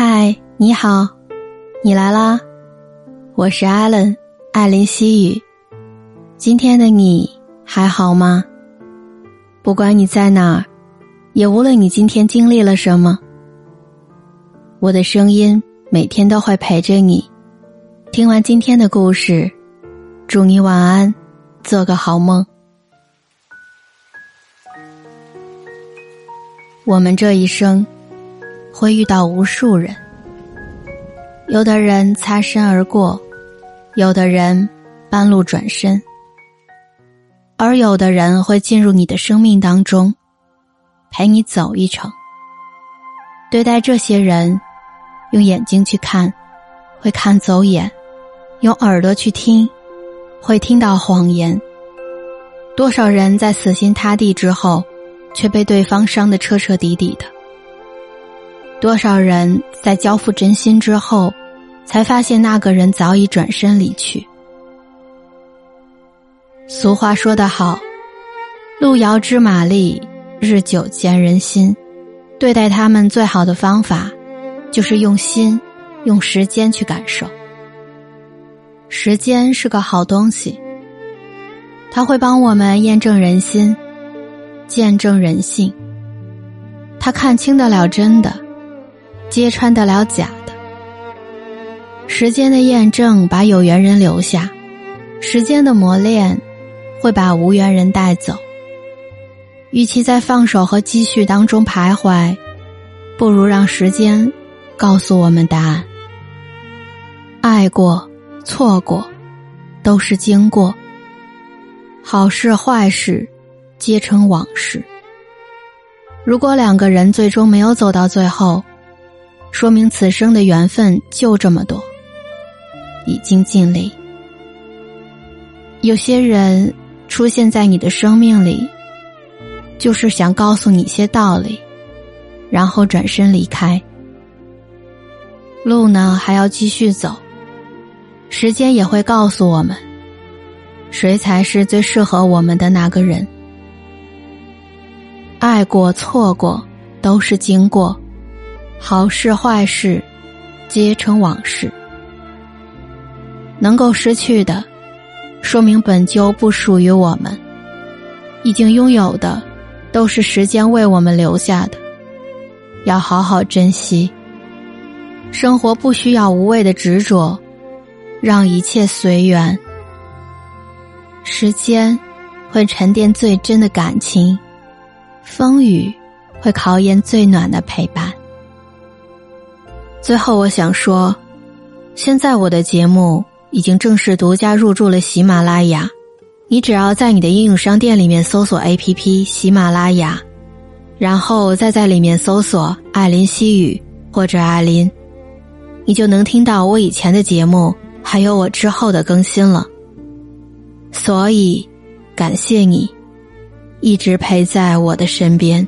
嗨，你好，你来啦！我是艾伦，艾琳西语。今天的你还好吗？不管你在哪儿，也无论你今天经历了什么，我的声音每天都会陪着你。听完今天的故事，祝你晚安，做个好梦。我们这一生。会遇到无数人，有的人擦身而过，有的人半路转身，而有的人会进入你的生命当中，陪你走一程。对待这些人，用眼睛去看，会看走眼；用耳朵去听，会听到谎言。多少人在死心塌地之后，却被对方伤得彻彻底底的。多少人在交付真心之后，才发现那个人早已转身离去。俗话说得好，“路遥知马力，日久见人心。”对待他们最好的方法，就是用心、用时间去感受。时间是个好东西，它会帮我们验证人心，见证人性。它看清得了真的。揭穿得了假的，时间的验证把有缘人留下，时间的磨练会把无缘人带走。与其在放手和积蓄当中徘徊，不如让时间告诉我们答案。爱过、错过，都是经过。好事坏事，皆成往事。如果两个人最终没有走到最后，说明此生的缘分就这么多，已经尽力。有些人出现在你的生命里，就是想告诉你些道理，然后转身离开。路呢还要继续走，时间也会告诉我们，谁才是最适合我们的那个人。爱过错过都是经过。好事坏事，皆成往事。能够失去的，说明本就不属于我们；已经拥有的，都是时间为我们留下的。要好好珍惜。生活不需要无谓的执着，让一切随缘。时间会沉淀最真的感情，风雨会考验最暖的陪伴。最后，我想说，现在我的节目已经正式独家入驻了喜马拉雅。你只要在你的应用商店里面搜索 APP 喜马拉雅，然后再在里面搜索艾琳西语或者艾琳，你就能听到我以前的节目，还有我之后的更新了。所以，感谢你一直陪在我的身边。